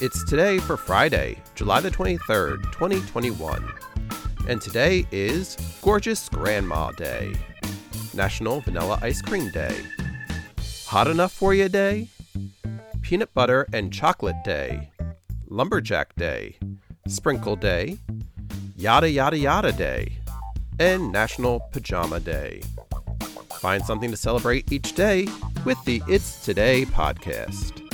It's today for Friday, July the 23rd, 2021. And today is Gorgeous Grandma Day, National Vanilla Ice Cream Day, Hot Enough for You Day, Peanut Butter and Chocolate Day, Lumberjack Day, Sprinkle Day, Yada Yada Yada Day, and National Pajama Day. Find something to celebrate each day with the It's Today podcast.